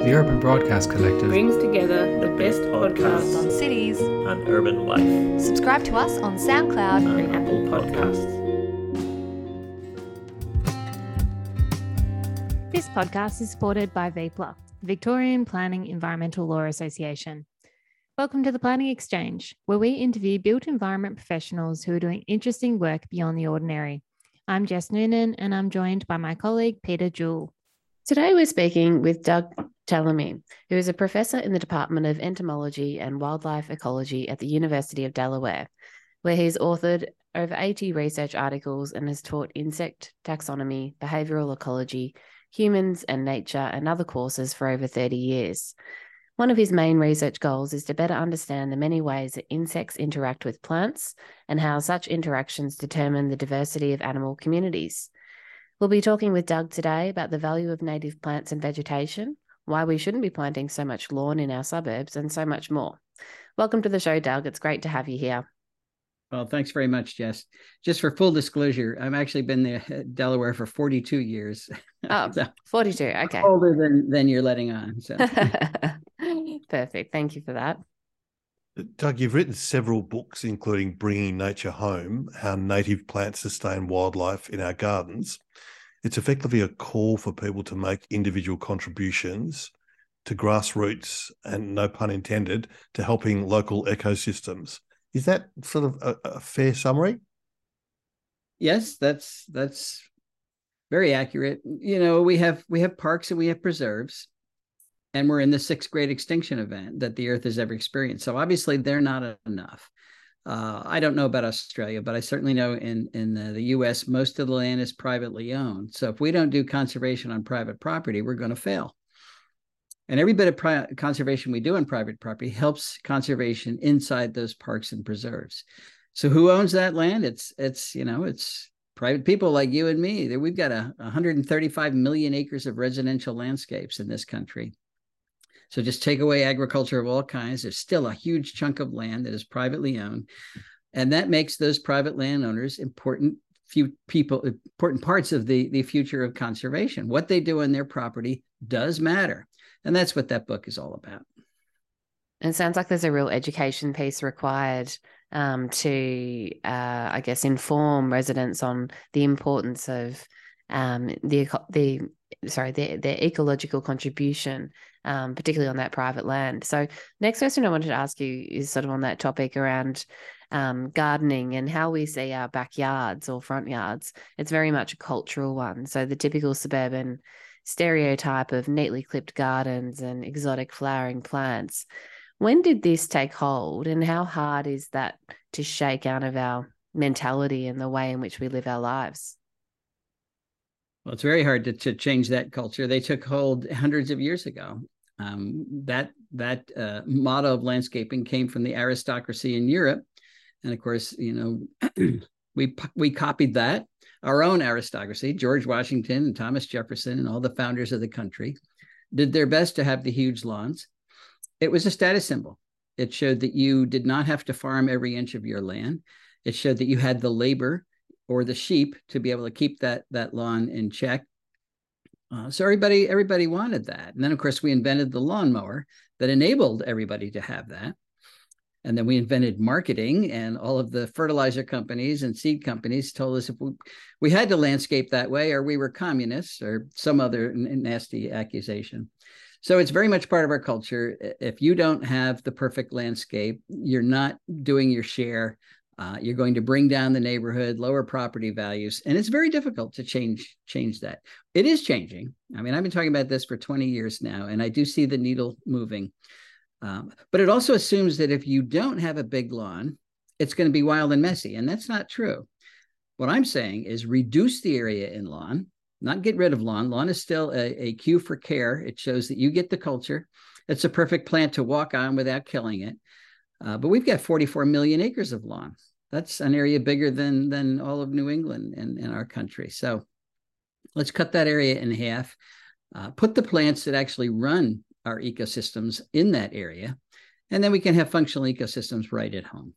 The Urban Broadcast Collective brings together the best podcasts on cities and urban life. Subscribe to us on SoundCloud and Apple Podcasts. This podcast is supported by VEPLA, Victorian Planning Environmental Law Association. Welcome to the Planning Exchange, where we interview built environment professionals who are doing interesting work beyond the ordinary. I'm Jess Noonan, and I'm joined by my colleague Peter Jewell. Today, we're speaking with Doug Tallamy, who is a professor in the Department of Entomology and Wildlife Ecology at the University of Delaware, where he's authored over 80 research articles and has taught insect taxonomy, behavioral ecology, humans and nature, and other courses for over 30 years. One of his main research goals is to better understand the many ways that insects interact with plants and how such interactions determine the diversity of animal communities. We'll be talking with Doug today about the value of native plants and vegetation, why we shouldn't be planting so much lawn in our suburbs, and so much more. Welcome to the show, Doug. It's great to have you here. Well, thanks very much, Jess. Just for full disclosure, I've actually been there at Delaware for 42 years. Oh, so 42. Okay. Older than, than you're letting on. So. Perfect. Thank you for that. Doug, you've written several books, including Bringing Nature Home How Native Plants Sustain Wildlife in Our Gardens. It's effectively a call for people to make individual contributions to grassroots and, no pun intended, to helping local ecosystems. Is that sort of a, a fair summary? Yes, that's that's very accurate. You know, we have we have parks and we have preserves, and we're in the sixth great extinction event that the Earth has ever experienced. So obviously, they're not enough. Uh, I don't know about Australia, but I certainly know in in the, the, U.S. most of the land is privately owned. So if we don't do conservation on private property, we're going to fail. And every bit of pri- conservation we do on private property helps conservation inside those parks and preserves. So who owns that land? It's it's you know it's private people like you and me. We've got a 135 million acres of residential landscapes in this country. So just take away agriculture of all kinds. There's still a huge chunk of land that is privately owned, and that makes those private landowners important few people important parts of the the future of conservation. What they do on their property does matter. And that's what that book is all about. It sounds like there's a real education piece required um, to, uh, I guess, inform residents on the importance of um, the the sorry their, their ecological contribution, um, particularly on that private land. So, next question I wanted to ask you is sort of on that topic around um, gardening and how we see our backyards or front yards. It's very much a cultural one. So, the typical suburban stereotype of neatly clipped gardens and exotic flowering plants. When did this take hold, and how hard is that to shake out of our mentality and the way in which we live our lives? Well, it's very hard to, to change that culture. They took hold hundreds of years ago. Um, that that uh, motto of landscaping came from the aristocracy in Europe, and of course, you know, we we copied that our own aristocracy, George Washington and Thomas Jefferson and all the founders of the country, did their best to have the huge lawns. It was a status symbol. It showed that you did not have to farm every inch of your land. It showed that you had the labor or the sheep to be able to keep that that lawn in check. Uh, so everybody everybody wanted that, and then of course we invented the lawnmower that enabled everybody to have that. And then we invented marketing, and all of the fertilizer companies and seed companies told us if we, we had to landscape that way, or we were communists, or some other nasty accusation. So it's very much part of our culture. If you don't have the perfect landscape, you're not doing your share. Uh, you're going to bring down the neighborhood, lower property values, and it's very difficult to change change that. It is changing. I mean, I've been talking about this for 20 years now, and I do see the needle moving. Um, but it also assumes that if you don't have a big lawn, it's going to be wild and messy. And that's not true. What I'm saying is reduce the area in lawn, not get rid of lawn. Lawn is still a, a cue for care. It shows that you get the culture. It's a perfect plant to walk on without killing it. Uh, but we've got 44 million acres of lawn. That's an area bigger than than all of New England in, in our country. So let's cut that area in half. Uh, put the plants that actually run our ecosystems in that area. And then we can have functional ecosystems right at home.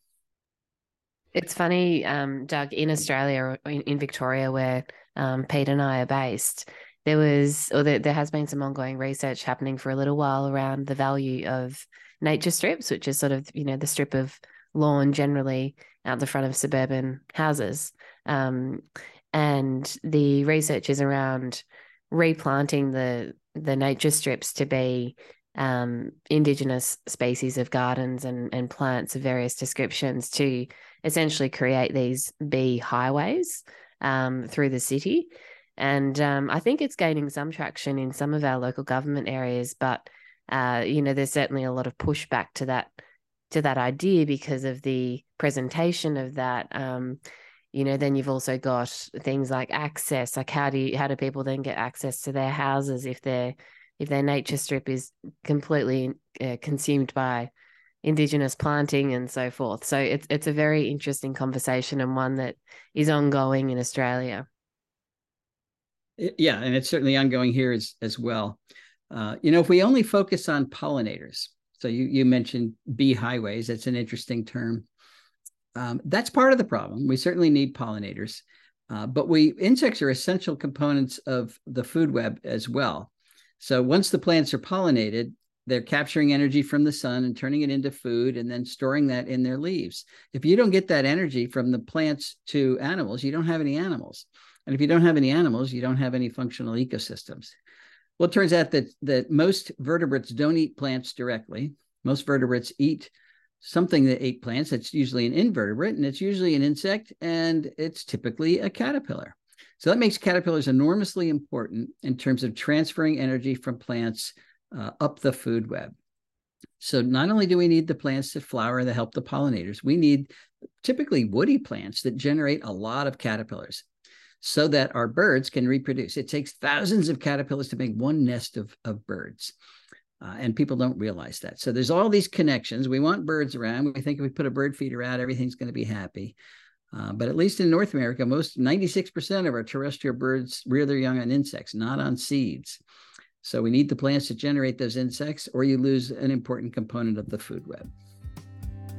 It's funny, um, Doug, in Australia, in, in Victoria, where um, Pete and I are based, there was, or there, there has been some ongoing research happening for a little while around the value of nature strips, which is sort of, you know, the strip of lawn generally out the front of suburban houses. Um, and the research is around replanting the the nature strips to be um, indigenous species of gardens and, and plants of various descriptions to essentially create these bee highways um, through the city. And um, I think it's gaining some traction in some of our local government areas, but uh, you know, there's certainly a lot of pushback to that to that idea because of the presentation of that. Um, you know, then you've also got things like access. Like, how do you, how do people then get access to their houses if their if their nature strip is completely uh, consumed by indigenous planting and so forth. So it's it's a very interesting conversation and one that is ongoing in Australia. Yeah, and it's certainly ongoing here as as well. Uh, you know, if we only focus on pollinators, so you you mentioned bee highways. That's an interesting term. Um, that's part of the problem. We certainly need pollinators, uh, but we insects are essential components of the food web as well. So once the plants are pollinated, they're capturing energy from the sun and turning it into food and then storing that in their leaves. If you don't get that energy from the plants to animals, you don't have any animals. And if you don't have any animals, you don't have any functional ecosystems. Well, it turns out that that most vertebrates don't eat plants directly. Most vertebrates eat something that ate plants. It's usually an invertebrate, and it's usually an insect, and it's typically a caterpillar. So that makes caterpillars enormously important in terms of transferring energy from plants uh, up the food web. So not only do we need the plants that flower that help the pollinators, we need typically woody plants that generate a lot of caterpillars so that our birds can reproduce. It takes thousands of caterpillars to make one nest of, of birds. Uh, and people don't realize that. So there's all these connections. We want birds around. We think if we put a bird feeder out, everything's going to be happy. Uh, but at least in North America, most 96% of our terrestrial birds rear their young on insects, not on seeds. So we need the plants to generate those insects, or you lose an important component of the food web.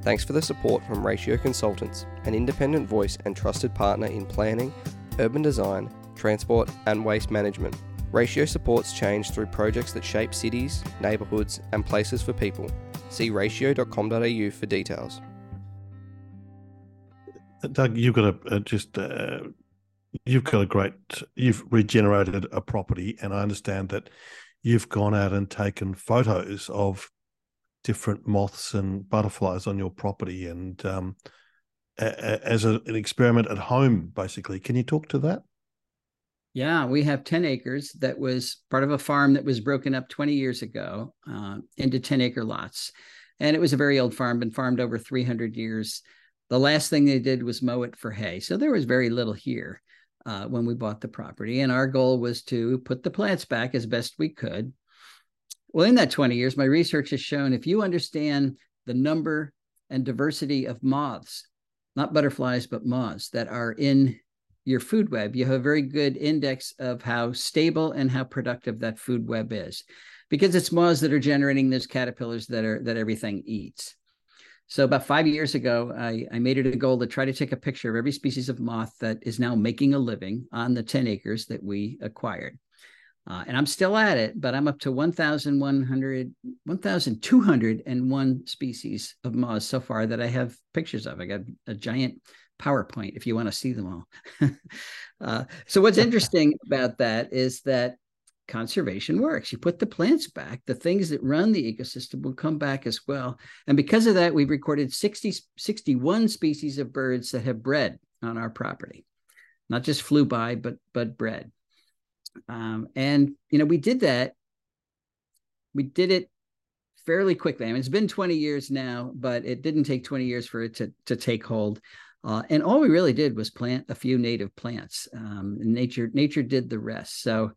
Thanks for the support from Ratio Consultants, an independent voice and trusted partner in planning, urban design, transport, and waste management. Ratio supports change through projects that shape cities, neighbourhoods, and places for people. See ratio.com.au for details. Doug, you've got a, a just uh, you've got a great you've regenerated a property and i understand that you've gone out and taken photos of different moths and butterflies on your property and um, as a, an experiment at home basically. Can you talk to that? Yeah we have 10 acres that was part of a farm that was broken up 20 years ago uh, into 10 acre lots. And it was a very old farm been farmed over 300 years. The last thing they did was mow it for hay. So there was very little here uh, when we bought the property. And our goal was to put the plants back as best we could. Well, in that 20 years, my research has shown if you understand the number and diversity of moths, not butterflies, but moths that are in your food web, you have a very good index of how stable and how productive that food web is because it's moths that are generating those caterpillars that are that everything eats. So about five years ago, I, I, made it a goal to try to take a picture of every species of moth that is now making a living on the 10 acres that we acquired. Uh, and I'm still at it, but I'm up to 1,100, 1,201 species of moths so far that I have pictures of. I got a giant PowerPoint if you want to see them all. uh, so what's interesting about that is that conservation works. You put the plants back, the things that run the ecosystem will come back as well. And because of that, we've recorded 60, 61 species of birds that have bred on our property, not just flew by, but, but bred. Um, and, you know, we did that. We did it fairly quickly. I mean, it's been 20 years now, but it didn't take 20 years for it to, to take hold. Uh, and all we really did was plant a few native plants. Um, nature, nature did the rest. So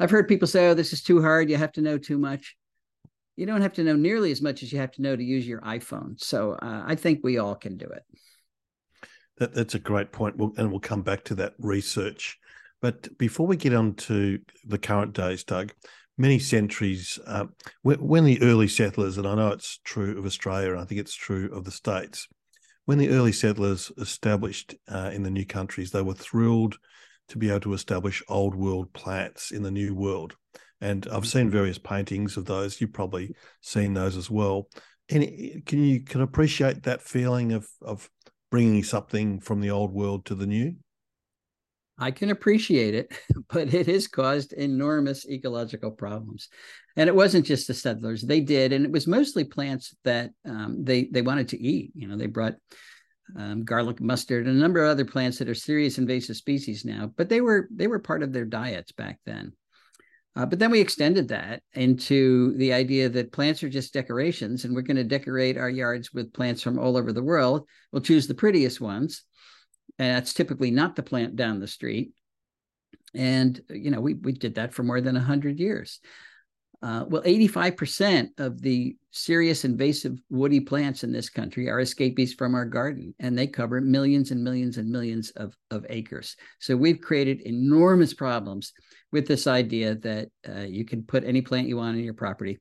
I've heard people say, oh, this is too hard. You have to know too much. You don't have to know nearly as much as you have to know to use your iPhone. So uh, I think we all can do it. That, that's a great point. We'll, and we'll come back to that research. But before we get on to the current days, Doug, many centuries, uh, when the early settlers, and I know it's true of Australia, and I think it's true of the States, when the early settlers established uh, in the new countries, they were thrilled to be able to establish old world plants in the new world. And I've seen various paintings of those. You've probably seen those as well. And can you can appreciate that feeling of of bringing something from the old world to the new? I can appreciate it, but it has caused enormous ecological problems. And it wasn't just the settlers; they did, and it was mostly plants that um, they they wanted to eat. You know, they brought um, garlic mustard and a number of other plants that are serious invasive species now, but they were they were part of their diets back then. Uh, but then we extended that into the idea that plants are just decorations, and we're going to decorate our yards with plants from all over the world. We'll choose the prettiest ones, and that's typically not the plant down the street. And you know, we we did that for more than hundred years. Uh, well, 85% of the serious invasive woody plants in this country are escapees from our garden, and they cover millions and millions and millions of, of acres. So we've created enormous problems with this idea that uh, you can put any plant you want on your property,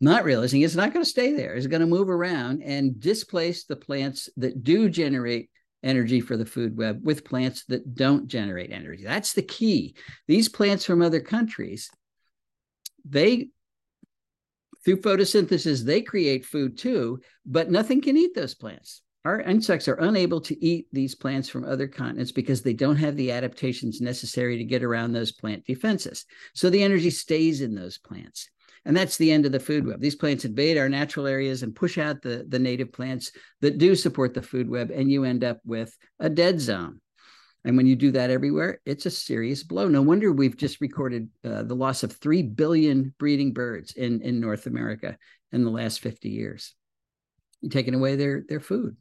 not realizing it's not going to stay there. It's going to move around and displace the plants that do generate energy for the food web with plants that don't generate energy. That's the key. These plants from other countries they through photosynthesis they create food too but nothing can eat those plants our insects are unable to eat these plants from other continents because they don't have the adaptations necessary to get around those plant defenses so the energy stays in those plants and that's the end of the food web these plants invade our natural areas and push out the, the native plants that do support the food web and you end up with a dead zone and when you do that everywhere, it's a serious blow. No wonder we've just recorded uh, the loss of 3 billion breeding birds in, in North America in the last 50 years. You're taking away their, their food.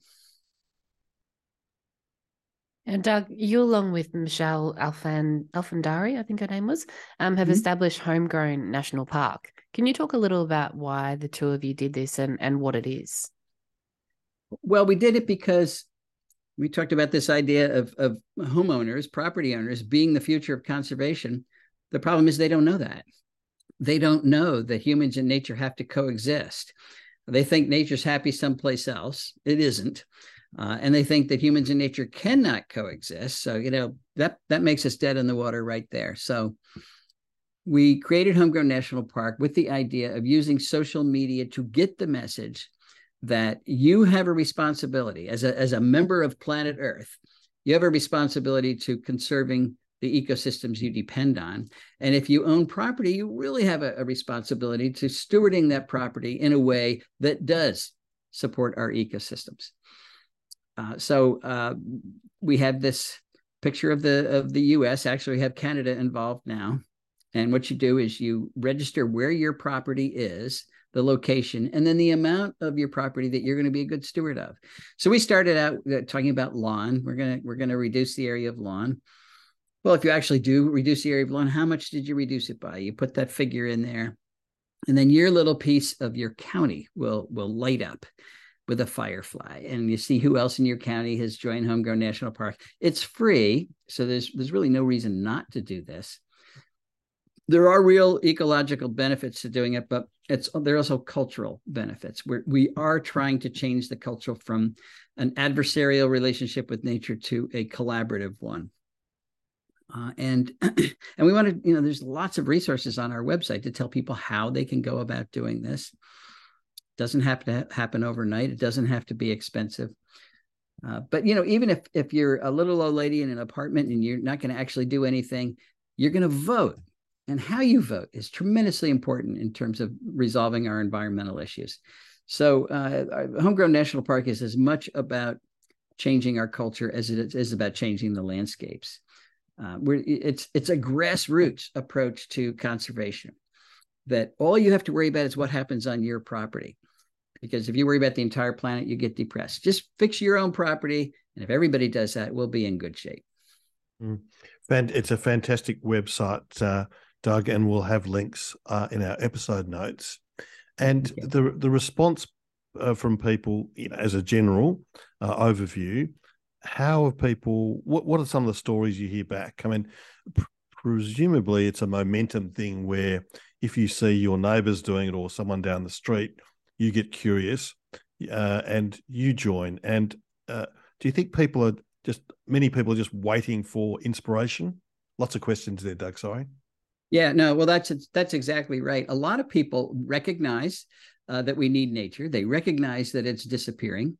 And Doug, you along with Michelle Alfan Alfandari, I think her name was, um, have mm-hmm. established Homegrown National Park. Can you talk a little about why the two of you did this and, and what it is? Well, we did it because we talked about this idea of, of homeowners, property owners being the future of conservation. The problem is they don't know that. They don't know that humans and nature have to coexist. They think nature's happy someplace else. It isn't. Uh, and they think that humans and nature cannot coexist. So, you know, that, that makes us dead in the water right there. So, we created Homegrown National Park with the idea of using social media to get the message that you have a responsibility as a, as a member of planet Earth. You have a responsibility to conserving the ecosystems you depend on. And if you own property, you really have a, a responsibility to stewarding that property in a way that does support our ecosystems. Uh, so uh, we have this picture of the of the U.S. Actually, we have Canada involved now. And what you do is you register where your property is the location, and then the amount of your property that you're going to be a good steward of. So we started out uh, talking about lawn. We're gonna we're gonna reduce the area of lawn. Well, if you actually do reduce the area of lawn, how much did you reduce it by? You put that figure in there, and then your little piece of your county will will light up with a firefly and you see who else in your county has joined homegrown national park it's free so there's there's really no reason not to do this there are real ecological benefits to doing it, but it's there are also cultural benefits. We're, we are trying to change the culture from an adversarial relationship with nature to a collaborative one. Uh, and and we want to, you know, there's lots of resources on our website to tell people how they can go about doing this. Doesn't have to ha- happen overnight. It doesn't have to be expensive. Uh, but you know, even if if you're a little old lady in an apartment and you're not going to actually do anything, you're going to vote and how you vote is tremendously important in terms of resolving our environmental issues. So, uh, Homegrown National Park is as much about changing our culture as it is about changing the landscapes. Uh, it's it's a grassroots approach to conservation. That all you have to worry about is what happens on your property, because if you worry about the entire planet, you get depressed. Just fix your own property, and if everybody does that, we'll be in good shape. Mm. It's a fantastic website. Uh, Doug, and we'll have links uh, in our episode notes. And the the response uh, from people, you know, as a general uh, overview, how have people? What what are some of the stories you hear back? I mean, pr- presumably it's a momentum thing where if you see your neighbours doing it or someone down the street, you get curious uh, and you join. And uh, do you think people are just many people are just waiting for inspiration. Lots of questions there, Doug. Sorry. Yeah, no, well, that's that's exactly right. A lot of people recognize uh, that we need nature. They recognize that it's disappearing.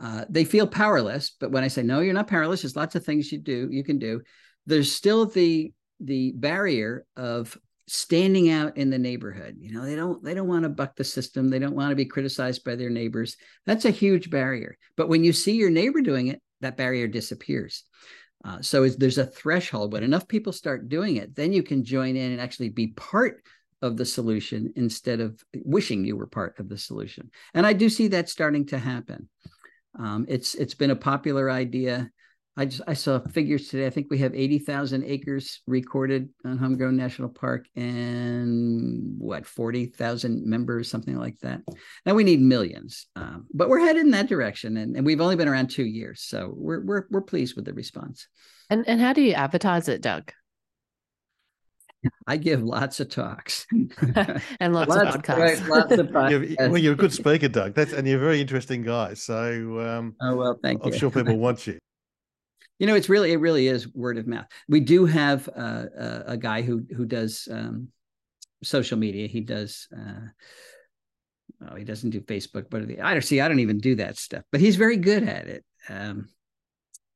Uh, they feel powerless, but when I say no, you're not powerless. There's lots of things you do you can do. There's still the the barrier of standing out in the neighborhood. You know, they don't they don't want to buck the system. They don't want to be criticized by their neighbors. That's a huge barrier. But when you see your neighbor doing it, that barrier disappears. Uh, so there's a threshold. When enough people start doing it, then you can join in and actually be part of the solution instead of wishing you were part of the solution. And I do see that starting to happen. Um, it's it's been a popular idea. I just I saw figures today. I think we have eighty thousand acres recorded on Homegrown National Park, and what forty thousand members, something like that. Now we need millions, um, but we're headed in that direction, and, and we've only been around two years, so we're we're we're pleased with the response. And and how do you advertise it, Doug? I give lots of talks and lots, lots, of podcasts. Right, lots of podcasts. You're, well, you're a good speaker, Doug. That's and you're a very interesting guy. So, um, oh well, thank I'm you. I'm sure people want you. You know, it's really it really is word of mouth. We do have uh, a, a, guy who who does um, social media. He does. Uh, oh, he doesn't do Facebook, but I don't see. I don't even do that stuff, but he's very good at it. Um,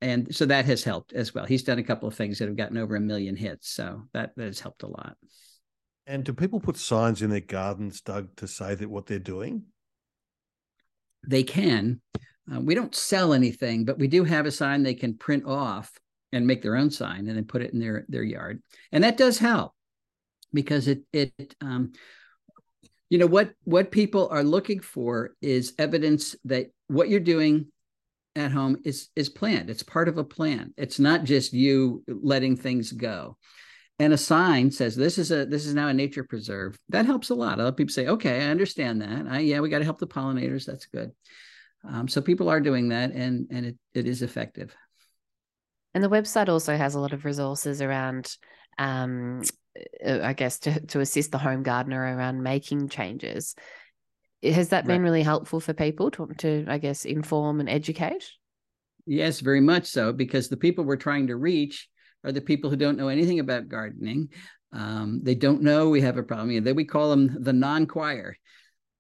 and so that has helped as well. He's done a couple of things that have gotten over a million hits, so that that has helped a lot. And do people put signs in their gardens, Doug, to say that what they're doing? They can. Uh, we don't sell anything, but we do have a sign they can print off and make their own sign and then put it in their their yard, and that does help because it it um, you know what what people are looking for is evidence that what you're doing at home is is planned. It's part of a plan. It's not just you letting things go. And a sign says this is a this is now a nature preserve. That helps a lot. A lot of people say okay i understand that. I, yeah we got to help the pollinators. That's good um, so people are doing that and and it, it is effective and the website also has a lot of resources around um, uh, i guess to, to assist the home gardener around making changes has that been right. really helpful for people to, to, I guess, inform and educate? Yes, very much so, because the people we're trying to reach are the people who don't know anything about gardening. Um, they don't know we have a problem. Then we call them the non-choir.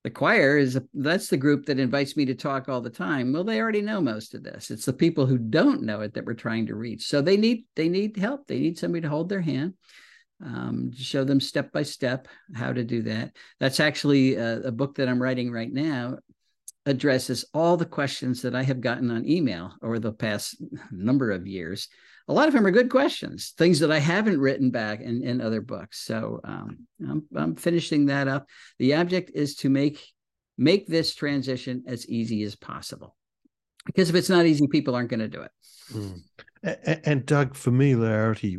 The choir is a, that's the group that invites me to talk all the time. Well, they already know most of this. It's the people who don't know it that we're trying to reach. So they need they need help. They need somebody to hold their hand um, show them step by step how to do that. That's actually a, a, book that I'm writing right now addresses all the questions that I have gotten on email over the past number of years. A lot of them are good questions, things that I haven't written back in, in other books. So um, I'm, I'm finishing that up. The object is to make make this transition as easy as possible. Because if it's not easy, people aren't going to do it. Mm. And, and Doug, familiarity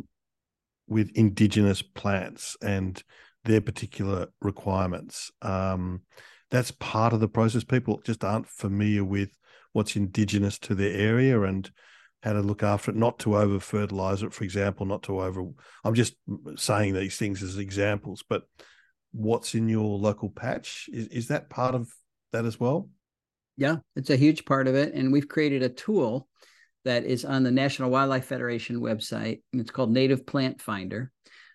with indigenous plants and their particular requirements. Um, that's part of the process. People just aren't familiar with what's indigenous to their area and how to look after it, not to over fertilize it, for example, not to over. I'm just saying these things as examples, but what's in your local patch is, is that part of that as well? Yeah, it's a huge part of it. And we've created a tool that is on the National Wildlife Federation website. And it's called Native Plant Finder.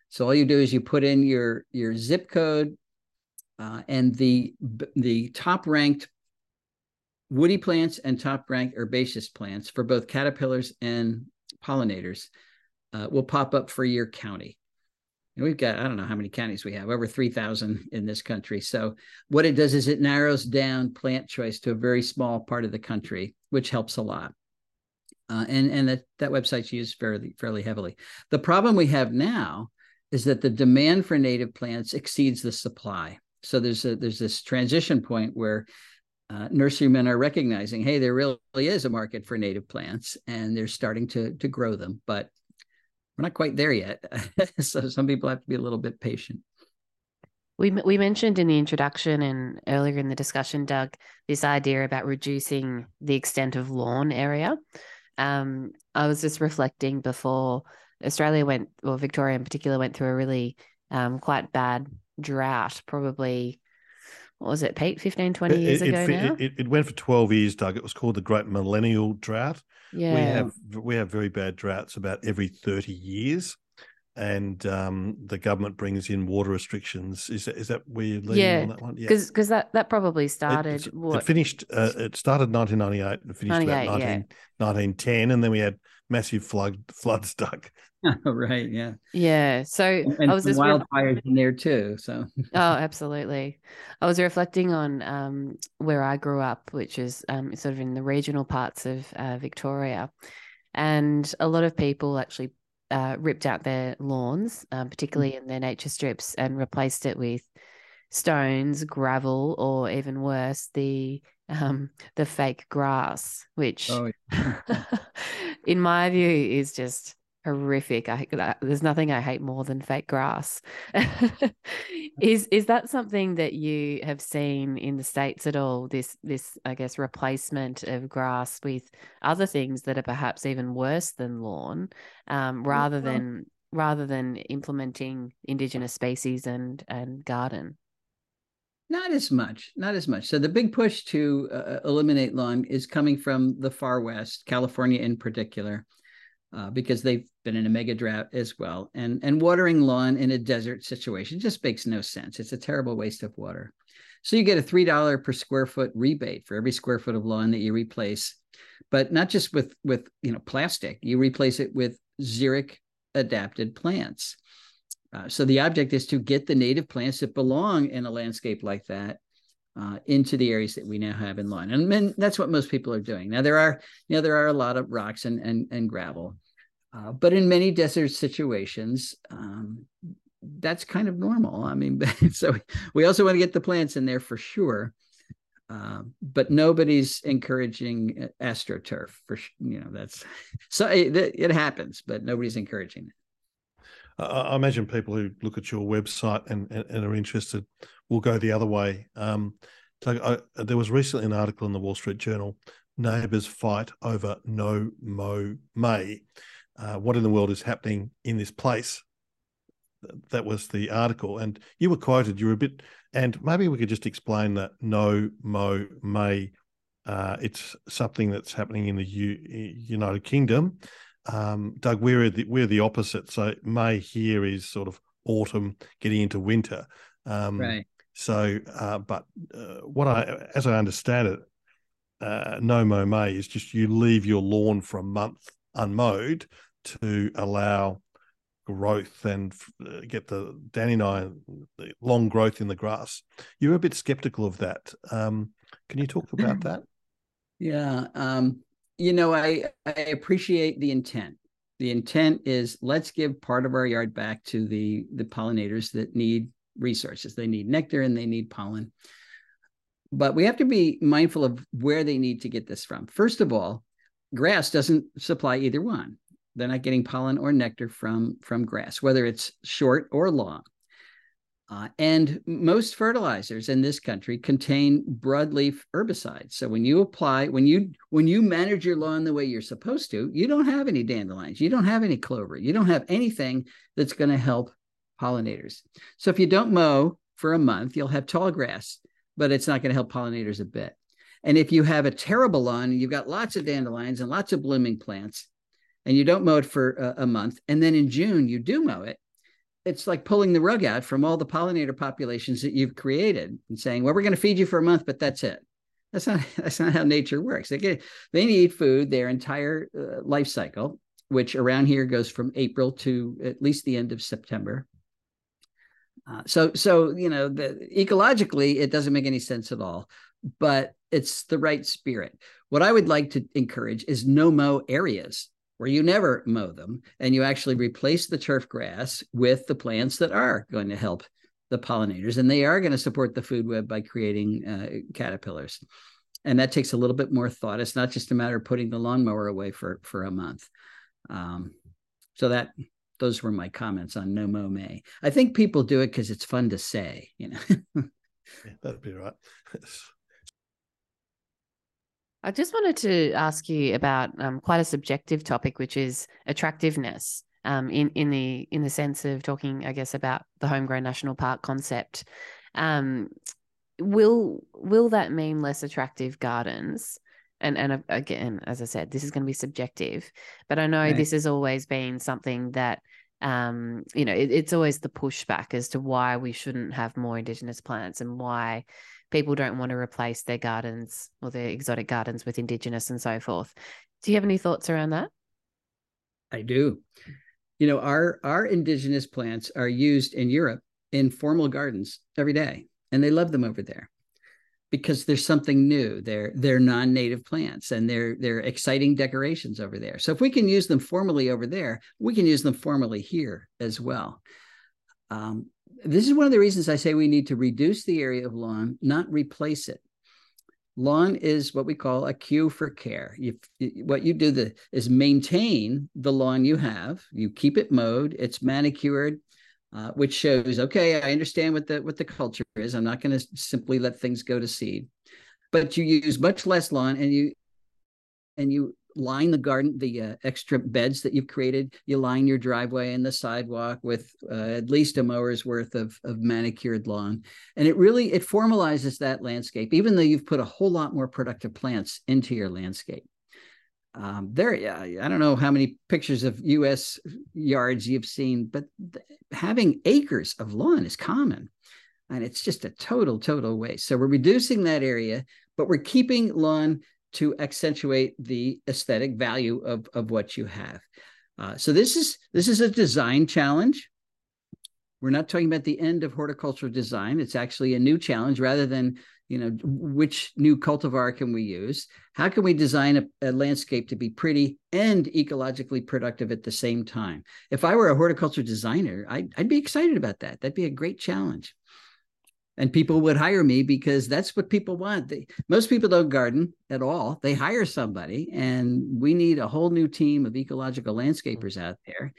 So all you do is you put in your your zip code uh, and the the top ranked woody plants and top ranked herbaceous plants for both caterpillars and pollinators uh, will pop up for your county. And we've got I don't know how many counties we have over three thousand in this country. So what it does is it narrows down plant choice to a very small part of the country, which helps a lot uh, and and that that website's used fairly fairly heavily. The problem we have now is that the demand for native plants exceeds the supply. So there's a there's this transition point where uh, nurserymen are recognizing, hey, there really is a market for native plants, and they're starting to to grow them, but we're not quite there yet. so some people have to be a little bit patient. We, we mentioned in the introduction and earlier in the discussion, Doug, this idea about reducing the extent of lawn area. Um, I was just reflecting before Australia went, or Victoria in particular, went through a really um, quite bad drought, probably what was it, Pete, 15, 20 years it, ago it, now? It, it went for 12 years, Doug. It was called the Great Millennial Drought. yeah. We have we have very bad droughts about every 30 years. And um, the government brings in water restrictions. Is that, is that where you're leading Yeah, on that one? Yeah. because because that that probably started It finished. Uh, it started 1998 and finished about 98, 19, yeah. 1910, and then we had massive flood floods, stuck. right. Yeah. yeah so And i was some just re- wildfires in there too. So oh absolutely i was reflecting on um where i grew up which is um sort of in the regional parts of uh, victoria and a lot of people actually uh, ripped out their lawns um, particularly in their nature strips and replaced it with stones gravel or even worse the um the fake grass which oh, in my view is just horrific. I I- there's nothing I hate more than fake grass. is is that something that you have seen in the states at all? This this I guess replacement of grass with other things that are perhaps even worse than lawn, um, rather well- than rather than implementing indigenous species and and garden. Not as much, not as much. So the big push to uh, eliminate lawn is coming from the far west, California in particular, uh, because they've been in a mega drought as well. And and watering lawn in a desert situation just makes no sense. It's a terrible waste of water. So you get a three dollar per square foot rebate for every square foot of lawn that you replace, but not just with with you know plastic. You replace it with xeric adapted plants. Uh, so the object is to get the native plants that belong in a landscape like that uh, into the areas that we now have in lawn, and, and that's what most people are doing. Now there are, you know, there are a lot of rocks and and, and gravel, uh, but in many desert situations, um, that's kind of normal. I mean, so we also want to get the plants in there for sure. Uh, but nobody's encouraging astroturf for you know that's so it, it happens, but nobody's encouraging it. I imagine people who look at your website and, and, and are interested will go the other way. Um, so I, there was recently an article in the Wall Street Journal: neighbours fight over no mow May. Uh, what in the world is happening in this place? That was the article, and you were quoted. You were a bit, and maybe we could just explain that no mow May. Uh, it's something that's happening in the U, United Kingdom um, Doug, we're the, we're the opposite. So May here is sort of autumn, getting into winter. Um, Right. So, uh, but uh, what I, as I understand it, uh, no mow May is just you leave your lawn for a month unmowed to allow growth and uh, get the Danny and I the long growth in the grass. You're a bit skeptical of that. Um, can you talk about that? Yeah. Um, you know, I, I appreciate the intent. The intent is let's give part of our yard back to the the pollinators that need resources. They need nectar and they need pollen. But we have to be mindful of where they need to get this from. First of all, grass doesn't supply either one. They're not getting pollen or nectar from from grass, whether it's short or long. Uh, and most fertilizers in this country contain broadleaf herbicides. So when you apply, when you when you manage your lawn the way you're supposed to, you don't have any dandelions, you don't have any clover, you don't have anything that's going to help pollinators. So if you don't mow for a month, you'll have tall grass, but it's not going to help pollinators a bit. And if you have a terrible lawn and you've got lots of dandelions and lots of blooming plants, and you don't mow it for a, a month, and then in June you do mow it, it's like pulling the rug out from all the pollinator populations that you've created and saying, "Well, we're going to feed you for a month, but that's it." That's not that's not how nature works. They get they need food their entire uh, life cycle, which around here goes from April to at least the end of September. Uh, so so you know the, ecologically it doesn't make any sense at all, but it's the right spirit. What I would like to encourage is no mow areas where you never mow them and you actually replace the turf grass with the plants that are going to help the pollinators and they are going to support the food web by creating uh, caterpillars. And that takes a little bit more thought. It's not just a matter of putting the lawnmower away for for a month. Um, so that those were my comments on no mow may. I think people do it because it's fun to say you know? Yeah, that'd be right I just wanted to ask you about um, quite a subjective topic, which is attractiveness. Um, in in the in the sense of talking, I guess, about the homegrown national park concept. Um, will will that mean less attractive gardens? And and again, as I said, this is going to be subjective, but I know Right. this has always been something that um you know it, it's always the pushback as to why we shouldn't have more indigenous plants and why people don't want to replace their gardens or their exotic gardens with indigenous and so forth. Do you have any thoughts around that? I do. You know, our our indigenous plants are used in Europe in formal gardens every day, and they love them over there because there's something new. They're they're non-native plants, and they're they're exciting decorations over there. So if we can use them formally over there, we can use them formally here as well. Um, this is one of the reasons I say we need to reduce the area of lawn, not replace it. Lawn is what we call a cue for care. You, what you do the, is maintain the lawn you have. You keep it mowed. It's manicured, uh, which shows okay. I understand what the what the culture is. I'm not going to simply let things go to seed, but you use much less lawn, and you and you line the garden, the uh, extra beds that you've created. You line your driveway and the sidewalk with uh, at least a mower's worth of, of manicured lawn. And it really, it formalizes that landscape, even though you've put a whole lot more productive plants into your landscape. Um, there, I don't know how many pictures of U.S. yards you've seen, but th- having acres of lawn is common, and it's just a total, total waste. So we're reducing that area, but we're keeping lawn to accentuate the aesthetic value of, of what you have. Uh, so this is this is a design challenge. We're not talking about the end of horticultural design. It's actually a new challenge rather than you know which new cultivar can we use how can we design a, a, landscape to be pretty and ecologically productive at the same time if i were a horticulture designer I'd, I'd be excited about that that'd be a great challenge and people would hire me because that's what people want they, most people don't garden at all they hire somebody and we need a whole new team of ecological landscapers out there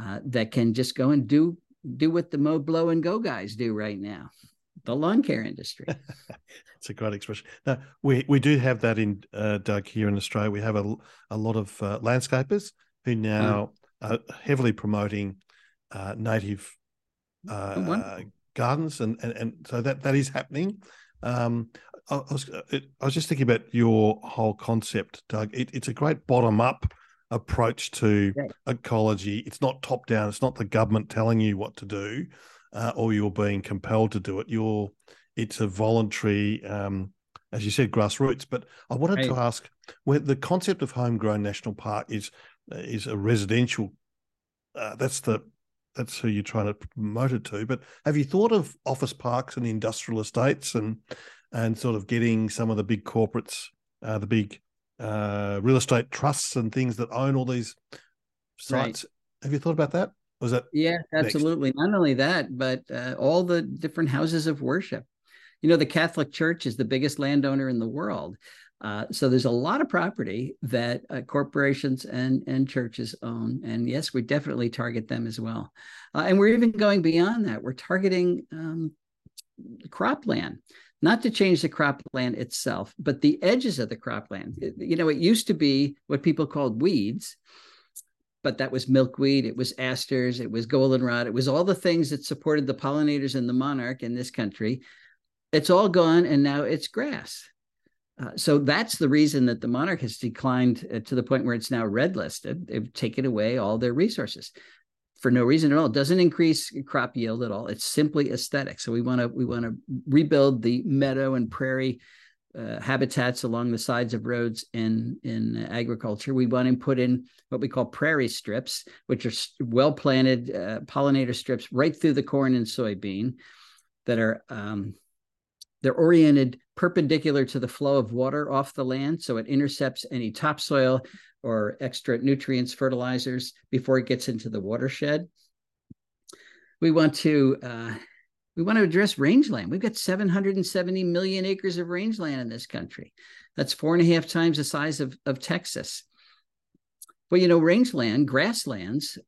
uh, that can just go and do do what the mow blow and go guys do right now the lawn care industry. it's a great expression. Now we we do have that in uh, Doug here in Australia. We have a a lot of uh, landscapers who now oh. are heavily promoting uh, native oh, gardens, and, and and so that that is happening. Um, I, I, was I was just thinking about your whole concept, Doug. It, it's a great bottom up approach to yeah. ecology. It's not top down. It's not the government telling you what to do uh, or you're being compelled to do it. You're it's a voluntary, um, as you said, grassroots. But I wanted right. to ask, where the concept of homegrown national park is is a residential. Uh, that's the that's who you're trying to promote it to. But have you thought of office parks and industrial estates and and sort of getting some of the big corporates, uh, the big uh, real estate trusts and things that own all these sites? Right. Have you thought about that? Was that? Yeah, absolutely. Next? Not only that, but uh, all the different houses of worship. You know, the Catholic Church is the biggest landowner in the world. Uh, so there's a lot of property that uh, corporations and and churches own, and yes, we definitely target them as well. Uh, and we're even going beyond that. We're targeting um, cropland, not to change the cropland itself, but the edges of the cropland. You know, it used to be what people called weeds, but that was milkweed, it was asters, it was goldenrod, it was all the things that supported the pollinators and the monarch in this country. It's all gone, and now it's grass. Uh, so that's the reason that the monarch has declined uh, to the point where it's now red listed. They've taken away all their resources for no reason at all. It doesn't increase crop yield at all. It's simply aesthetic. So we want to we want to rebuild the meadow and prairie uh, habitats along the sides of roads in in agriculture. We want to put in what we call prairie strips, which are well planted uh, pollinator strips right through the corn and soybean that are um, they're oriented perpendicular to the flow of water off the land, so it intercepts any topsoil or extra nutrients, fertilizers before it gets into the watershed. We want to uh, we want to address rangeland. We've got 770 million acres of rangeland in this country. That's four and a half times the size of, of Texas. Well, you know, rangeland, grasslands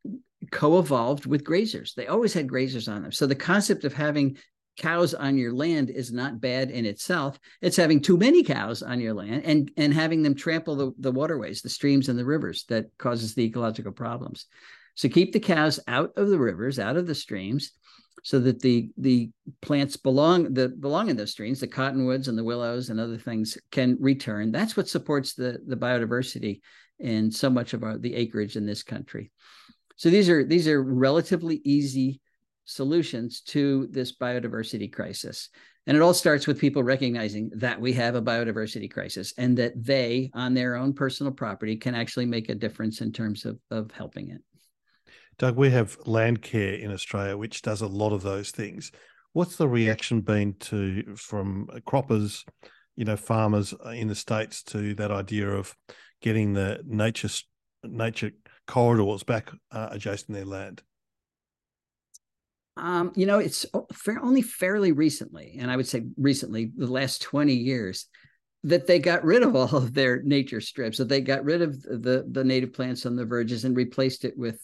co evolved with grazers. They always had grazers on them. So the concept of having cows on your land is not bad in itself. It's having too many cows on your land and, and having them trample the, the waterways, the streams, and the rivers that causes the ecological problems. So keep the cows out of the rivers, out of the streams so that the the plants belong the belong in those streams, the cottonwoods and the willows and other things can return. That's what supports the the biodiversity in so much of our, the acreage in this country. So these are these are relatively easy solutions to this biodiversity crisis. And it all starts with people recognizing that we have a biodiversity crisis and that they, on their own personal property, can actually make a difference in terms of, of helping it. Doug, we have Landcare in Australia, which does a lot of those things. What's the reaction been to from croppers, you know, farmers in the states to that idea of getting the nature nature corridors back uh, adjacent to their land? Um, you know, it's only fairly recently, and I would say recently, the last 20 years, that they got rid of all of their nature strips, that they got rid of the, the native plants on the verges and replaced it with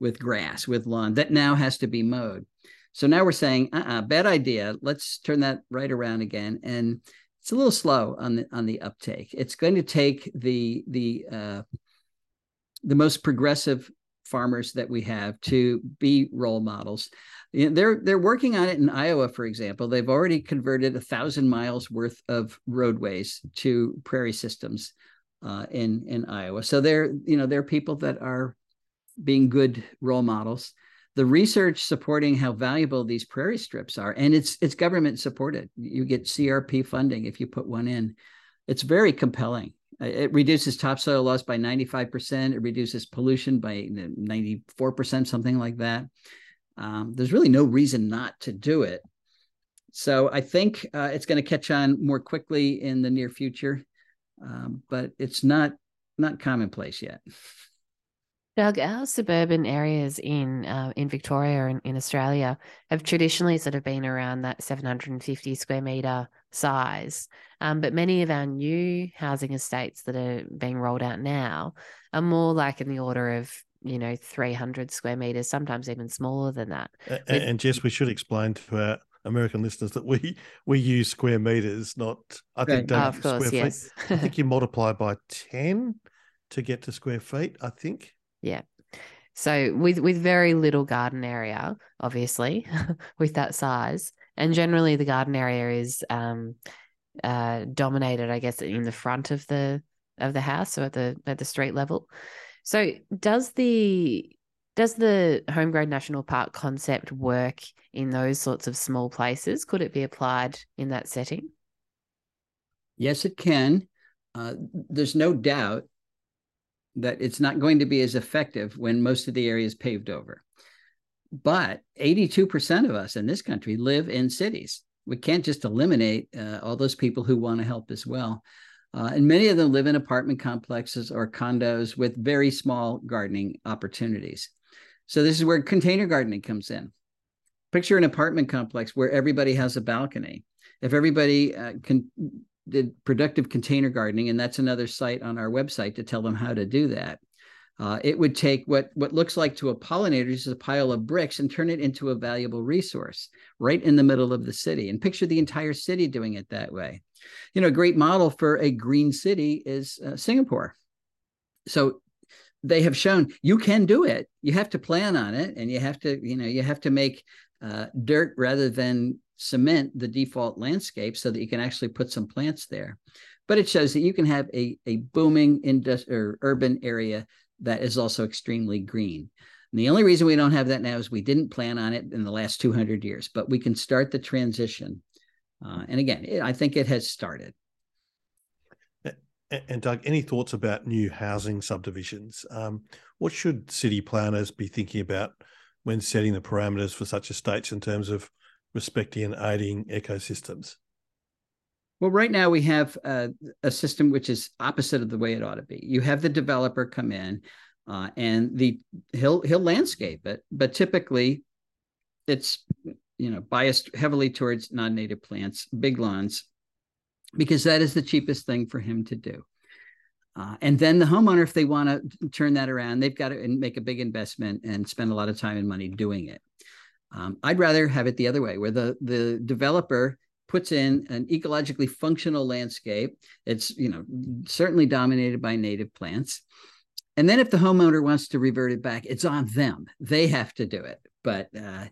with grass, with lawn that now has to be mowed. So now we're saying, uh-uh, bad idea. Let's turn that right around again. And it's a little slow on the on the uptake. It's going to take the the uh, the most progressive farmers that we have to be role models. They're they're working on it in Iowa, for example. They've already converted a thousand miles worth of roadways to prairie systems uh, in in Iowa. So they're you know they're people that are being good role models the research supporting how valuable these prairie strips are and it's it's government supported you get crp funding if you put one in it's very compelling it reduces topsoil loss by 95% it reduces pollution by 94% something like that. Um, there's really no reason not to do it. So i think uh, it's going to catch on more quickly in the near future um, but it's not not commonplace yet Doug, our suburban areas in uh, in Victoria and in Australia have traditionally sort of been around that 750 square meter size, um, but many of our new housing estates that are being rolled out now are more like in the order of you know 300 square meters, sometimes even smaller than that. And, With- and Jess, we should explain to our American listeners that we we use square meters, not I think oh, of course, square yes. feet. I think you multiply by ten to get to square feet. I think. Yeah. So with with very little garden area, obviously, with that size, and generally the garden area is um, uh, dominated, I guess, in the front of the of the house, so at the at the street level. So does the does the homegrown national park concept work in those sorts of small places? Could it be applied in that setting? Yes, it can. Uh, there's no doubt that it's not going to be as effective when most of the area is paved over. But 82% of us in this country live in cities. We can't just eliminate uh, all those people who want to help as well. Uh, and many of them live in apartment complexes or condos with very small gardening opportunities. So, this is where container gardening comes in. Picture an apartment complex where everybody has a balcony. If everybody uh, can did productive container gardening, and that's another site on our website to tell them how to do that. Uh, it would take what what looks like to a pollinator just a pile of bricks and turn it into a valuable resource right in the middle of the city. And picture the entire city doing it that way. You know, a great model for a green city is uh, Singapore. So they have shown you can do it. You have to plan on it, and you have to you know you have to make uh, dirt rather than cement the default landscape so that you can actually put some plants there. But it shows that you can have a, a booming industri- or urban area that is also extremely green. And the only reason we don't have that now is we didn't plan on it in the last 200 years, but we can start the transition. Uh, and again, it, I think it has started. And Doug, any thoughts about new housing subdivisions? Um, what should city planners be thinking about when setting the parameters for such estates in terms of respecting and aiding ecosystems? Well, right now we have a, a, system which is opposite of the way it ought to be. You have the developer come in, uh, and the he'll he'll landscape it, but typically, it's you know biased heavily towards non-native plants, big lawns, because that is the cheapest thing for him to do. Uh, and then the homeowner, if they want to turn that around, they've got to make a big investment and spend a lot of time and money doing it. Um, I'd rather have it the other way, where the the developer puts in an ecologically functional landscape. It's you know certainly dominated by native plants, and then if the homeowner wants to revert it back, it's on them. They have to do it. But uh,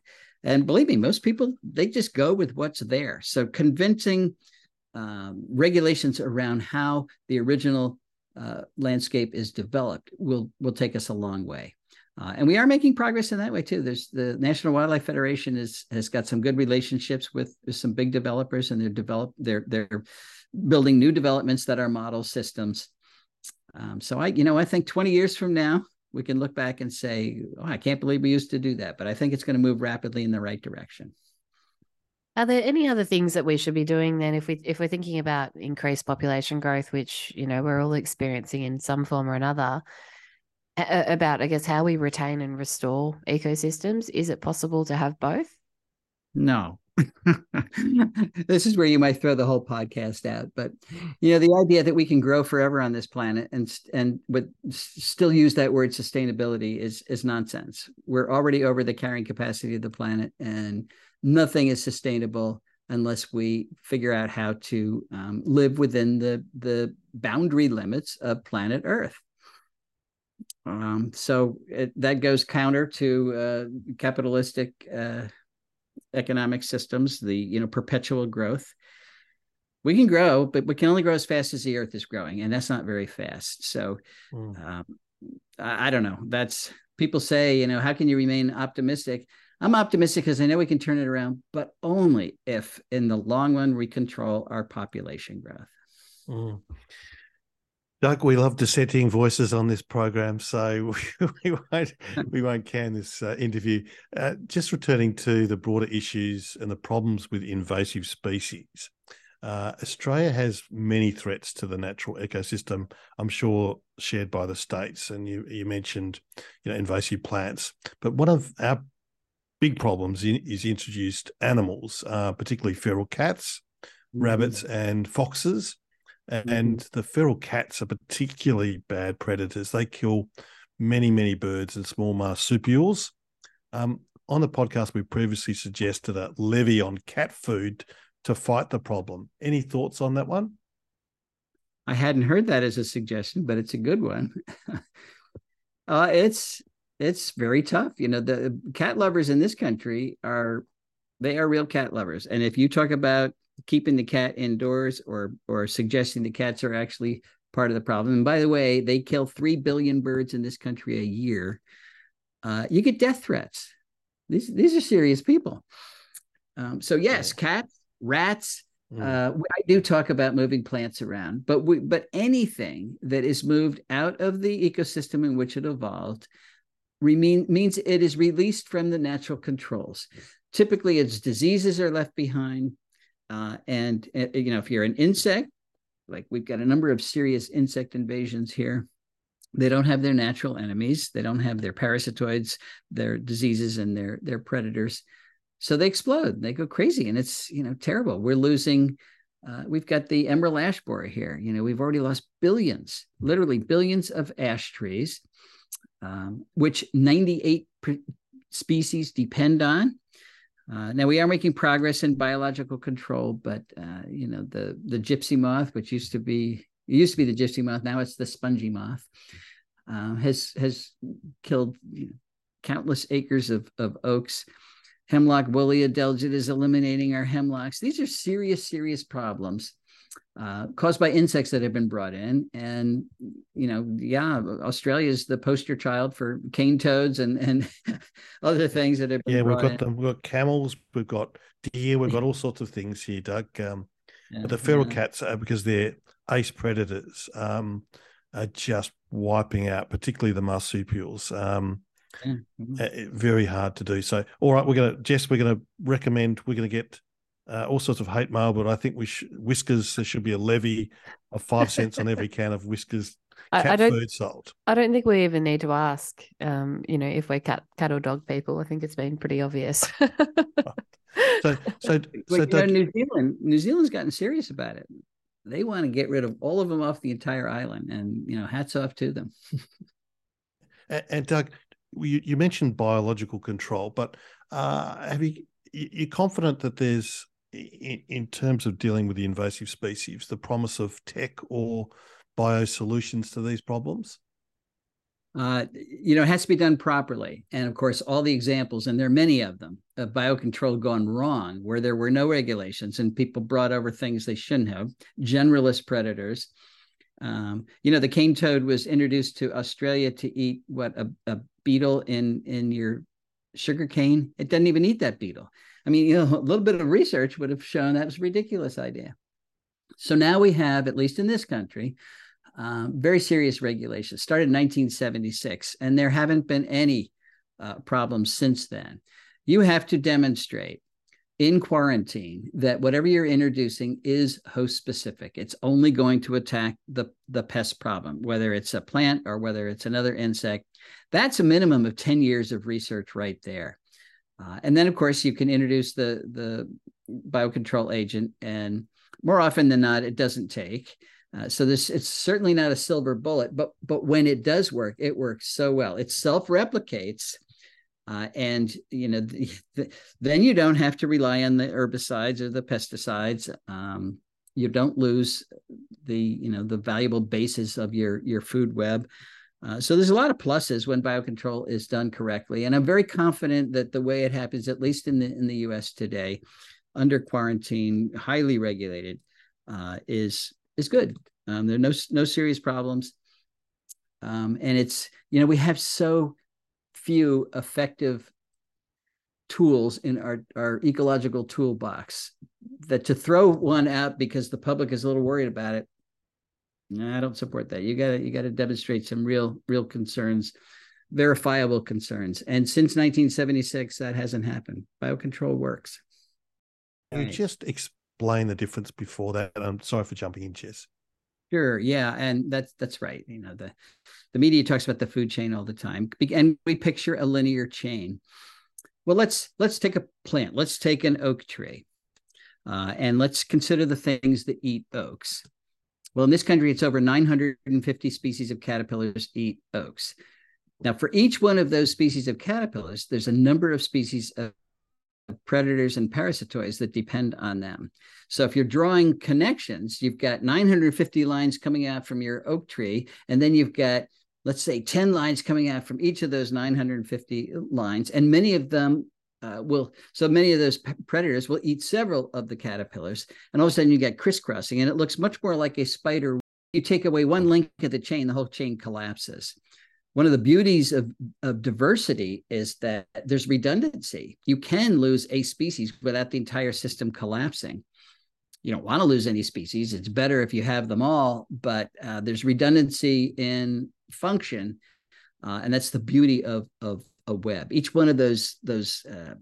And believe me, most people they just go with what's there. So convincing um, regulations around how the original uh, landscape is developed will will take us a long way. Uh, and we are making progress in that way too. There's the National Wildlife Federation is has got some good relationships with, with some big developers, and they're develop they're they're building new developments that are model systems. Um, so I, you know, I think 20 years from now, we can look back and say, oh, I can't believe we used to do that. But I think it's going to move rapidly in the right direction. Are there any other things that we should be doing then if we if we're thinking about increased population growth, which you know we're all experiencing in some form or another? About I guess how we retain and restore ecosystems. Is it possible to have both? No, this is where you might throw the whole podcast out but you know the idea that we can grow forever on this planet and and but still use that word sustainability is is nonsense we're already over the carrying capacity of the planet and nothing is sustainable unless we figure out how to um, live within the the boundary limits of planet earth um, so it, that goes counter to uh, capitalistic uh, economic systems, the you know perpetual growth. We can grow, but we can only grow as fast as the Earth is growing, and that's not very fast. So, mm. um, I, I don't know. That's people say, you know, how can you remain optimistic? I'm optimistic because I know we can turn it around, but only if in the long run we control our population growth. Mm. Doug, we love dissenting voices on this program, so we, won't we won't can this uh, interview. Uh, just returning to the broader issues and the problems with invasive species. Uh, Australia has many threats to the natural ecosystem. I'm sure shared by the states, and you you mentioned you know invasive plants, but one of our big problems in, is introduced animals, uh, particularly feral cats, mm-hmm. rabbits, and foxes. Mm-hmm. And mm-hmm. the feral cats are particularly bad predators. They kill many, many birds and small marsupials. Um, on the podcast, we previously suggested a levy on cat food to fight the problem. Any thoughts on that one? I hadn't heard that as a suggestion, but it's a good one. uh, it's it's very tough. You know, the cat lovers in this country are they are real cat lovers, and if you talk about keeping the cat indoors or or suggesting the cats are actually part of the problem. And by the way, they kill three billion birds in this country a year. Uh, you get death threats. These these are serious people. Um, so yes, cats, rats. Mm. Uh, I do talk about moving plants around, but we, but anything that is moved out of the ecosystem in which it evolved remain, means it is released from the natural controls. Typically, its diseases are left behind uh, and uh, you know, if you're an insect, like we've got a number of serious insect invasions here. They don't have their natural enemies. They don't have their parasitoids, their diseases, and their their predators. So they explode. They go crazy, and it's you know terrible. We're losing. Uh, we've got the emerald ash borer here. You know, we've already lost billions, literally billions of ash trees, um, which 98 species depend on. Uh, now we are making progress in biological control, but uh, you know the the gypsy moth, which used to be used to be the gypsy moth, now it's the spongy moth, uh, has has killed you know, countless acres of of oaks. Hemlock woolly adelgid is eliminating our hemlocks. These are serious, serious problems uh, caused by insects that have been brought in. And, you know, yeah, Australia is the poster child for cane toads and, and other things that have Yeah, we've got in. them. We've got camels, we've got deer, we've got all sorts of things here, Doug. Um, yeah, but the feral yeah. cats, are, because they're ace predators, um, are just wiping out, particularly the marsupials. Um, yeah. mm-hmm. Very hard to do. So, all right, we're going to, Jess, we're going to recommend, we're going to get uh, all sorts of hate mail, but I think we sh- whiskers there should be a levy of five cents on every can of Whiskas cat I, I don't, food sold. I don't think we even need to ask, um, you know, if we're cat cat or dog people. I think it's been pretty obvious. so, so, so know, New Zealand, New Zealand's gotten serious about it. They want to get rid of all of them off the entire island, and you know, hats off to them. and, and Doug, you, you mentioned biological control, but uh, have you You're confident that there's in, in terms of dealing with the invasive species, the promise of tech or bio solutions to these problems? uh, you know, it has to be done properly. And of course, all the examples, and there are many of them, of biocontrol gone wrong, where there were no regulations and people brought over things they shouldn't have, generalist predators. Um, you know, the cane toad was introduced to Australia to eat what a, a beetle in in your sugar cane. It doesn't even eat that beetle. I mean, you know, a little bit of research would have shown that was a ridiculous idea. So now we have, at least in this country, um, very serious regulations. Started in 1976, and there haven't been any uh, problems since then. You have to demonstrate in quarantine that whatever you're introducing is host specific. It's only going to attack the, the pest problem, whether it's a plant or whether it's another insect. That's a minimum of 10 years of research right there. Uh, and then, of course, you can introduce the, the biocontrol agent, and more often than not, it doesn't take. Uh, so this it's certainly not a silver bullet, but but when it does work, it works so well. It self replicates, uh, and you know the, the, then you don't have to rely on the herbicides or the pesticides. Um, you don't lose the you know the valuable basis of your your food web. Uh, so there's a lot of pluses when biocontrol is done correctly, and I'm very confident that the way it happens, at least in the in the U.S. today, under quarantine, highly regulated, uh, is is good. Um, there are no no serious problems, um, and it's you know we have so few effective tools in our our ecological toolbox that to throw one out because the public is a little worried about it. I don't support that. You got to you got to demonstrate some real real concerns, verifiable concerns. And since 1976, that hasn't happened. Biocontrol works. Can you just explain the difference before that? I'm sorry for jumping in, Jess. Sure. Yeah, and that's that's right. You know, the the media talks about the food chain all the time, and we picture a linear chain. Well, let's let's take a plant. Let's take an oak tree, uh, and let's consider the things that eat oaks. Well, in this country, it's over 950 species of caterpillars eat oaks. Now, for each one of those species of caterpillars, there's a number of species of predators and parasitoids that depend on them. So if you're drawing connections, you've got 950 lines coming out from your oak tree, and then you've got, let's say, 10 lines coming out from each of those 950 lines, and many of them uh, will, so many of those predators will eat several of the caterpillars, and all of a sudden you get crisscrossing, and it looks much more like a spider. You take away one link of the chain, the whole chain collapses one of the beauties of, of diversity is that there's redundancy. You can lose a species without the entire system collapsing. You don't want to lose any species. It's better if you have them all, but uh, there's redundancy in function, uh, and that's the beauty of of a web. Each one of those those uh,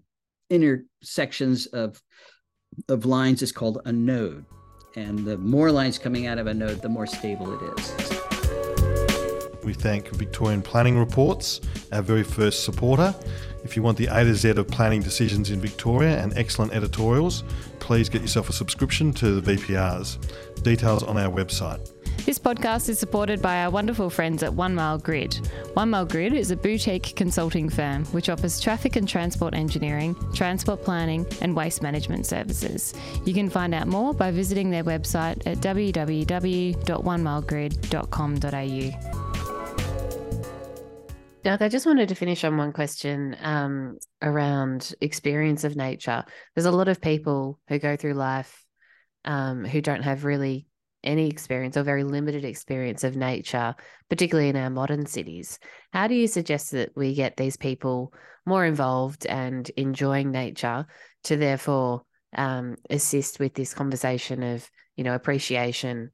intersections of of lines is called a node, and the more lines coming out of a node, the more stable it is. We thank Victorian Planning Reports, our very first supporter. If you want the A to Z of planning decisions in Victoria and excellent editorials, please get yourself a subscription to the VPRs. Details on our website. This podcast is supported by our wonderful friends at One Mile Grid. One Mile Grid is a boutique consulting firm which offers traffic and transport engineering, transport planning, and waste management services. You can find out more by visiting their website at www.onemilegrid.com.au. Doug, I just wanted to finish on one question um, around experience of nature. There's a lot of people who go through life um, who don't have really any experience or very limited experience of nature, particularly in our modern cities. How do you suggest that we get these people more involved and enjoying nature to therefore um, assist with this conversation of, you know, appreciation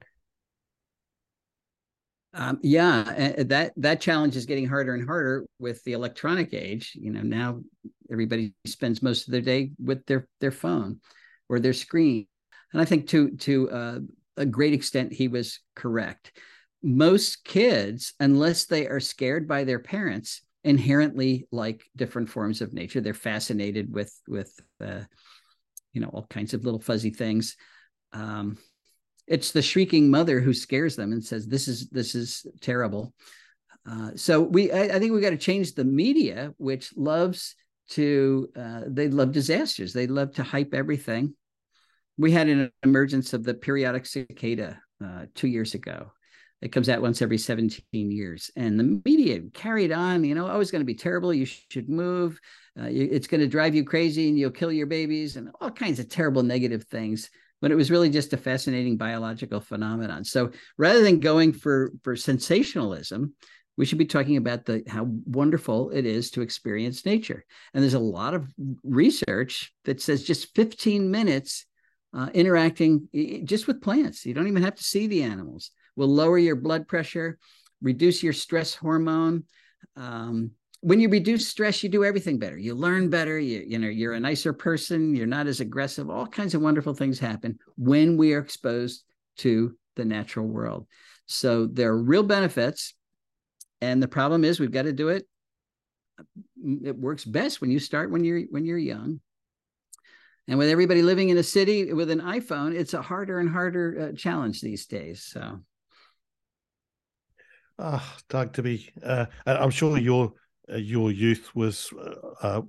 um, yeah, that that challenge is getting harder and harder with the electronic age. You know, now everybody spends most of their day with their their phone or their screen, and I think to to uh, a great extent he was correct. Most kids, unless they are scared by their parents, inherently like different forms of nature. They're fascinated with with uh, you know all kinds of little fuzzy things. Um, it's the shrieking mother who scares them and says this is this is terrible uh, so we I, I think we got to change the media which loves to uh, they love disasters they love to hype everything we had an emergence of the periodic cicada uh, two years ago It comes out once every 17 years. And the media carried on, you know, oh, it's going to be terrible. You should move. Uh, it's going to drive you crazy and you'll kill your babies and all kinds of terrible negative things But it was really just a fascinating biological phenomenon. So rather than going for, for sensationalism, we should be talking about the how wonderful it is to experience nature. And there's a lot of research that says just 15 minutes uh, interacting just with plants. You don't even have to see the animals. Will lower your blood pressure, reduce your stress hormone. Um, when you reduce stress, you do everything better. You learn better. You, you know, you're a nicer person. You're not as aggressive. All kinds of wonderful things happen when we are exposed to the natural world. So there are real benefits. And the problem is we've got to do it. It works best when you start when you're when you're young and with everybody living in a city with an iphone it's a harder and harder uh, challenge these days so ah oh, doug to be uh, i'm sure your uh, your youth was uh, uh,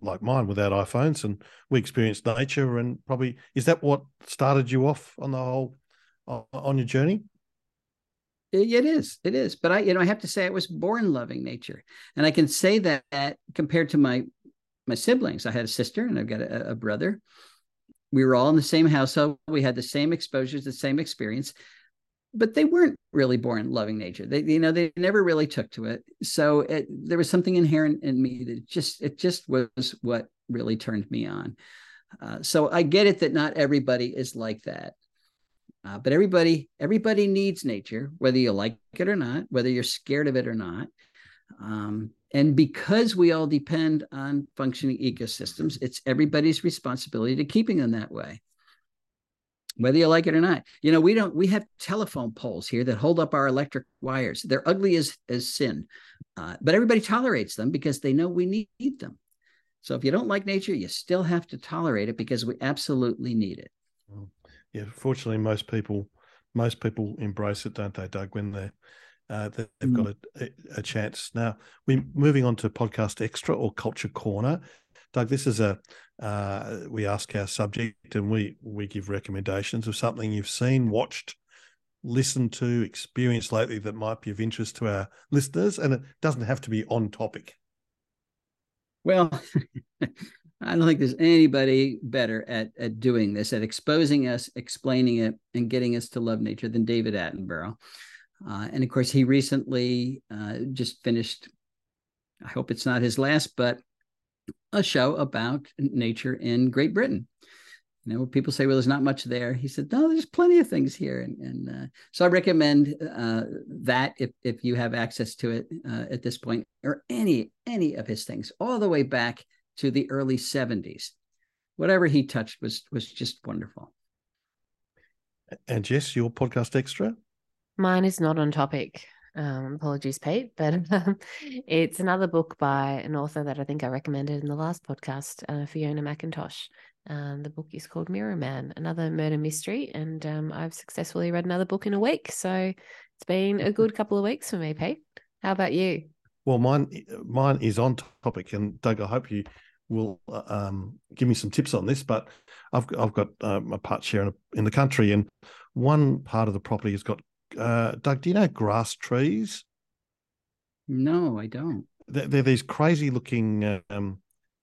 like mine without iPhones, and we experienced nature. And probably is that what started you off on the whole on your journey? It is, it is. But I, you know, I have to say, I was born loving nature, and I can say that, that compared to my my siblings. I had a sister and I've got a, a brother. We were all in the same household. We had the same exposures, the same experience, but they weren't really born loving nature. They, you know, they never really took to it. So it, there was something inherent in me that just, it just was what really turned me on. Uh, so I get it that not everybody is like that. Uh, but everybody everybody needs nature whether you like it or not whether you're scared of it or not um, and because we all depend on functioning ecosystems, it's everybody's responsibility to keeping them that way. Whether you like it or not, you know, we don't, we have telephone poles here that hold up our electric wires. They're ugly as, as sin, uh, but everybody tolerates them because they know we need, need them. So if you don't like nature, you still have to tolerate it because we absolutely need it. Yeah, fortunately, most people most people embrace it, don't they, Doug? When they're uh, they've mm. got a, a, chance. Now, we're moving on to podcast extra or culture corner. Doug, this is a uh, we ask our subject and we we give recommendations of something you've seen, watched, listened to, experienced lately that might be of interest to our listeners, and it doesn't have to be on topic. Well, I don't think there's anybody better at at doing this, at exposing us, explaining it, and getting us to love nature than David Attenborough. Uh, and of course, he recently uh, just finished, I hope it's not his last, but a show about nature in Great Britain. You know, people say, well, there's not much there. He said, no, there's plenty of things here. And, and uh, so I recommend uh, that if, if you have access to it uh, at this point, or any, any of his things, all the way back to the early 70s. Whatever he touched was, was just wonderful. And Jess, your podcast extra? Mine is not on topic. Um, apologies, Pete, but um, it's another book by an author that I think I recommended in the last podcast, uh, Fiona McIntosh. Um, the book is called Mirror Man, another murder mystery, and um, I've successfully read another book in a week. So it's been a good couple of weeks for me, Pete. How about you? Well, mine mine is on topic, and Doug, I hope you will uh, um, give me some tips on this. But I've I've got um, a part share in, in the country, and one part of the property has got uh, Doug, do you know grass trees? No, I don't. They're, they're these crazy looking. Um,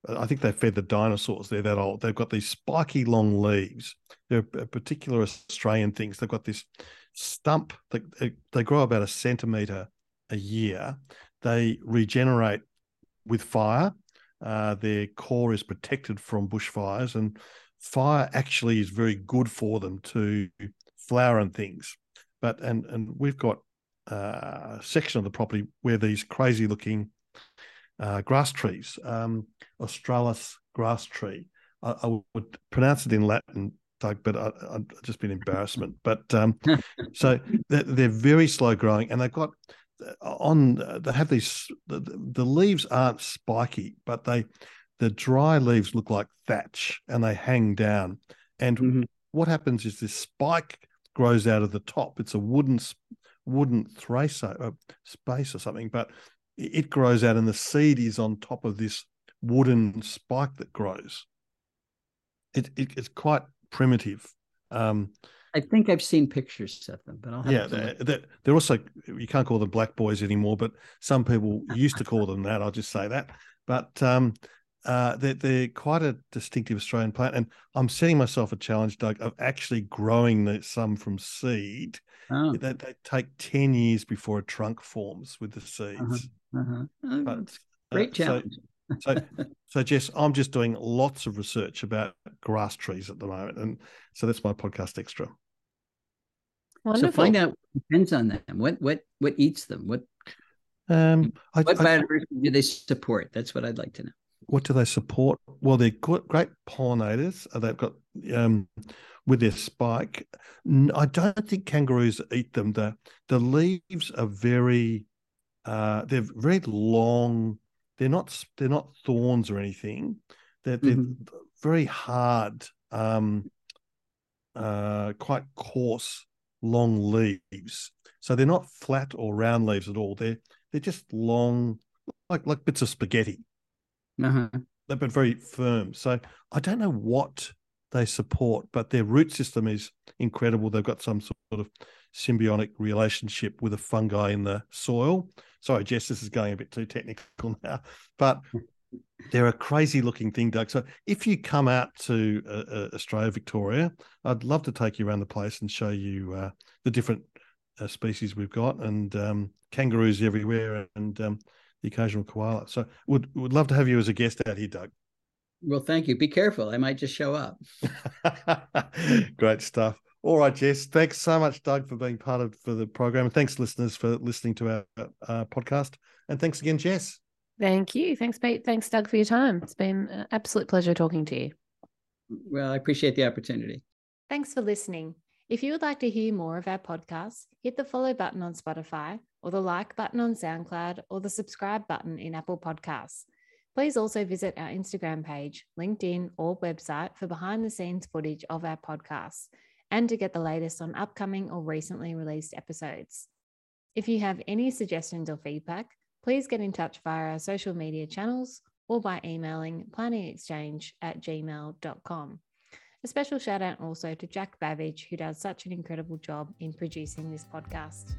I think they fed the dinosaurs. They're that old. They've got these spiky long leaves. They're particular Australian things. They've got this stump that they, they grow about a centimeter a year. They regenerate with fire. Uh, their core is protected from bushfires, and fire actually is very good for them to flower and things. But and and we've got uh, a section of the property where these crazy looking uh, grass trees, um, Australis grass tree. I, I, would pronounce it in Latin, Doug, but I, have just been embarrassment. But um, so they're, they're, very slow growing, and they've got uh, on. They have these. The, the leaves aren't spiky, but they the dry leaves look like thatch, and they hang down. And mm-hmm. what happens is this spike grows out of the top. It's a wooden wooden thracer uh, space or something, but it grows out, and the seed is on top of this wooden spike that grows. It, it it's quite primitive. Um, I think I've seen pictures of them, but I'll have yeah, to they're, they're, they're also you can't call them black boys anymore, but some people used to call them that. I'll just say that. But um, uh, they're, they're quite a distinctive Australian plant, and I'm setting myself a challenge, Doug, of actually growing the, some from seed. Oh, They, they take ten years before a trunk forms with the seeds. uh-huh. Oh, But, it's uh, great so- challenge. So, so Jess, I'm just doing lots of research about grass trees at the moment, and so that's my podcast extra. Wonderful. So find out what depends on them. What what what eats them? What Um, I, what I- biodiversity do they support? That's what I'd like to know. What do they support? Well, they're great pollinators. Uh, They've got um, with their spike. I don't think kangaroos eat them. The the leaves are very, uh, they're very long. They're not they're not thorns or anything. They're they're Mhm. very hard, um, uh, quite coarse, long leaves. So they're not flat or round leaves at all. They're they're just long, like like bits of spaghetti Uh-huh. they've been very firm. So I don't know what they support, but their root system is incredible. They've got some sort of symbiotic relationship with a fungi in the soil. Sorry, Jess, this is going a bit too technical now, but they're a crazy looking thing, Doug. So if you come out to uh, uh, Australia, Victoria, I'd love to take you around the place and show you uh, the different uh, species we've got and um, kangaroos everywhere and um, the occasional koala. So would would love to have you as a guest out here, Doug. Well, thank you. Be careful. I might just show up. Great stuff. All right, Jess. Thanks so much, Doug, for being part of for the program. And thanks, listeners, for listening to our uh, podcast. And thanks again, Jess. Thank you. Thanks, Pete. Thanks, Doug, for your time. It's been an absolute pleasure talking to you. Well, I appreciate the opportunity. Thanks for listening. If you would like to hear more of our podcasts, hit the follow button on Spotify, or the like button on SoundCloud, or the subscribe button in Apple Podcasts. Please also visit our Instagram page, LinkedIn, or website for behind the scenes footage of our podcasts and to get the latest on upcoming or recently released episodes. If you have any suggestions or feedback, please get in touch via our social media channels or by emailing planningexchange at gmail.com. A special shout out also to Jack Babbage, who does such an incredible job in producing this podcast.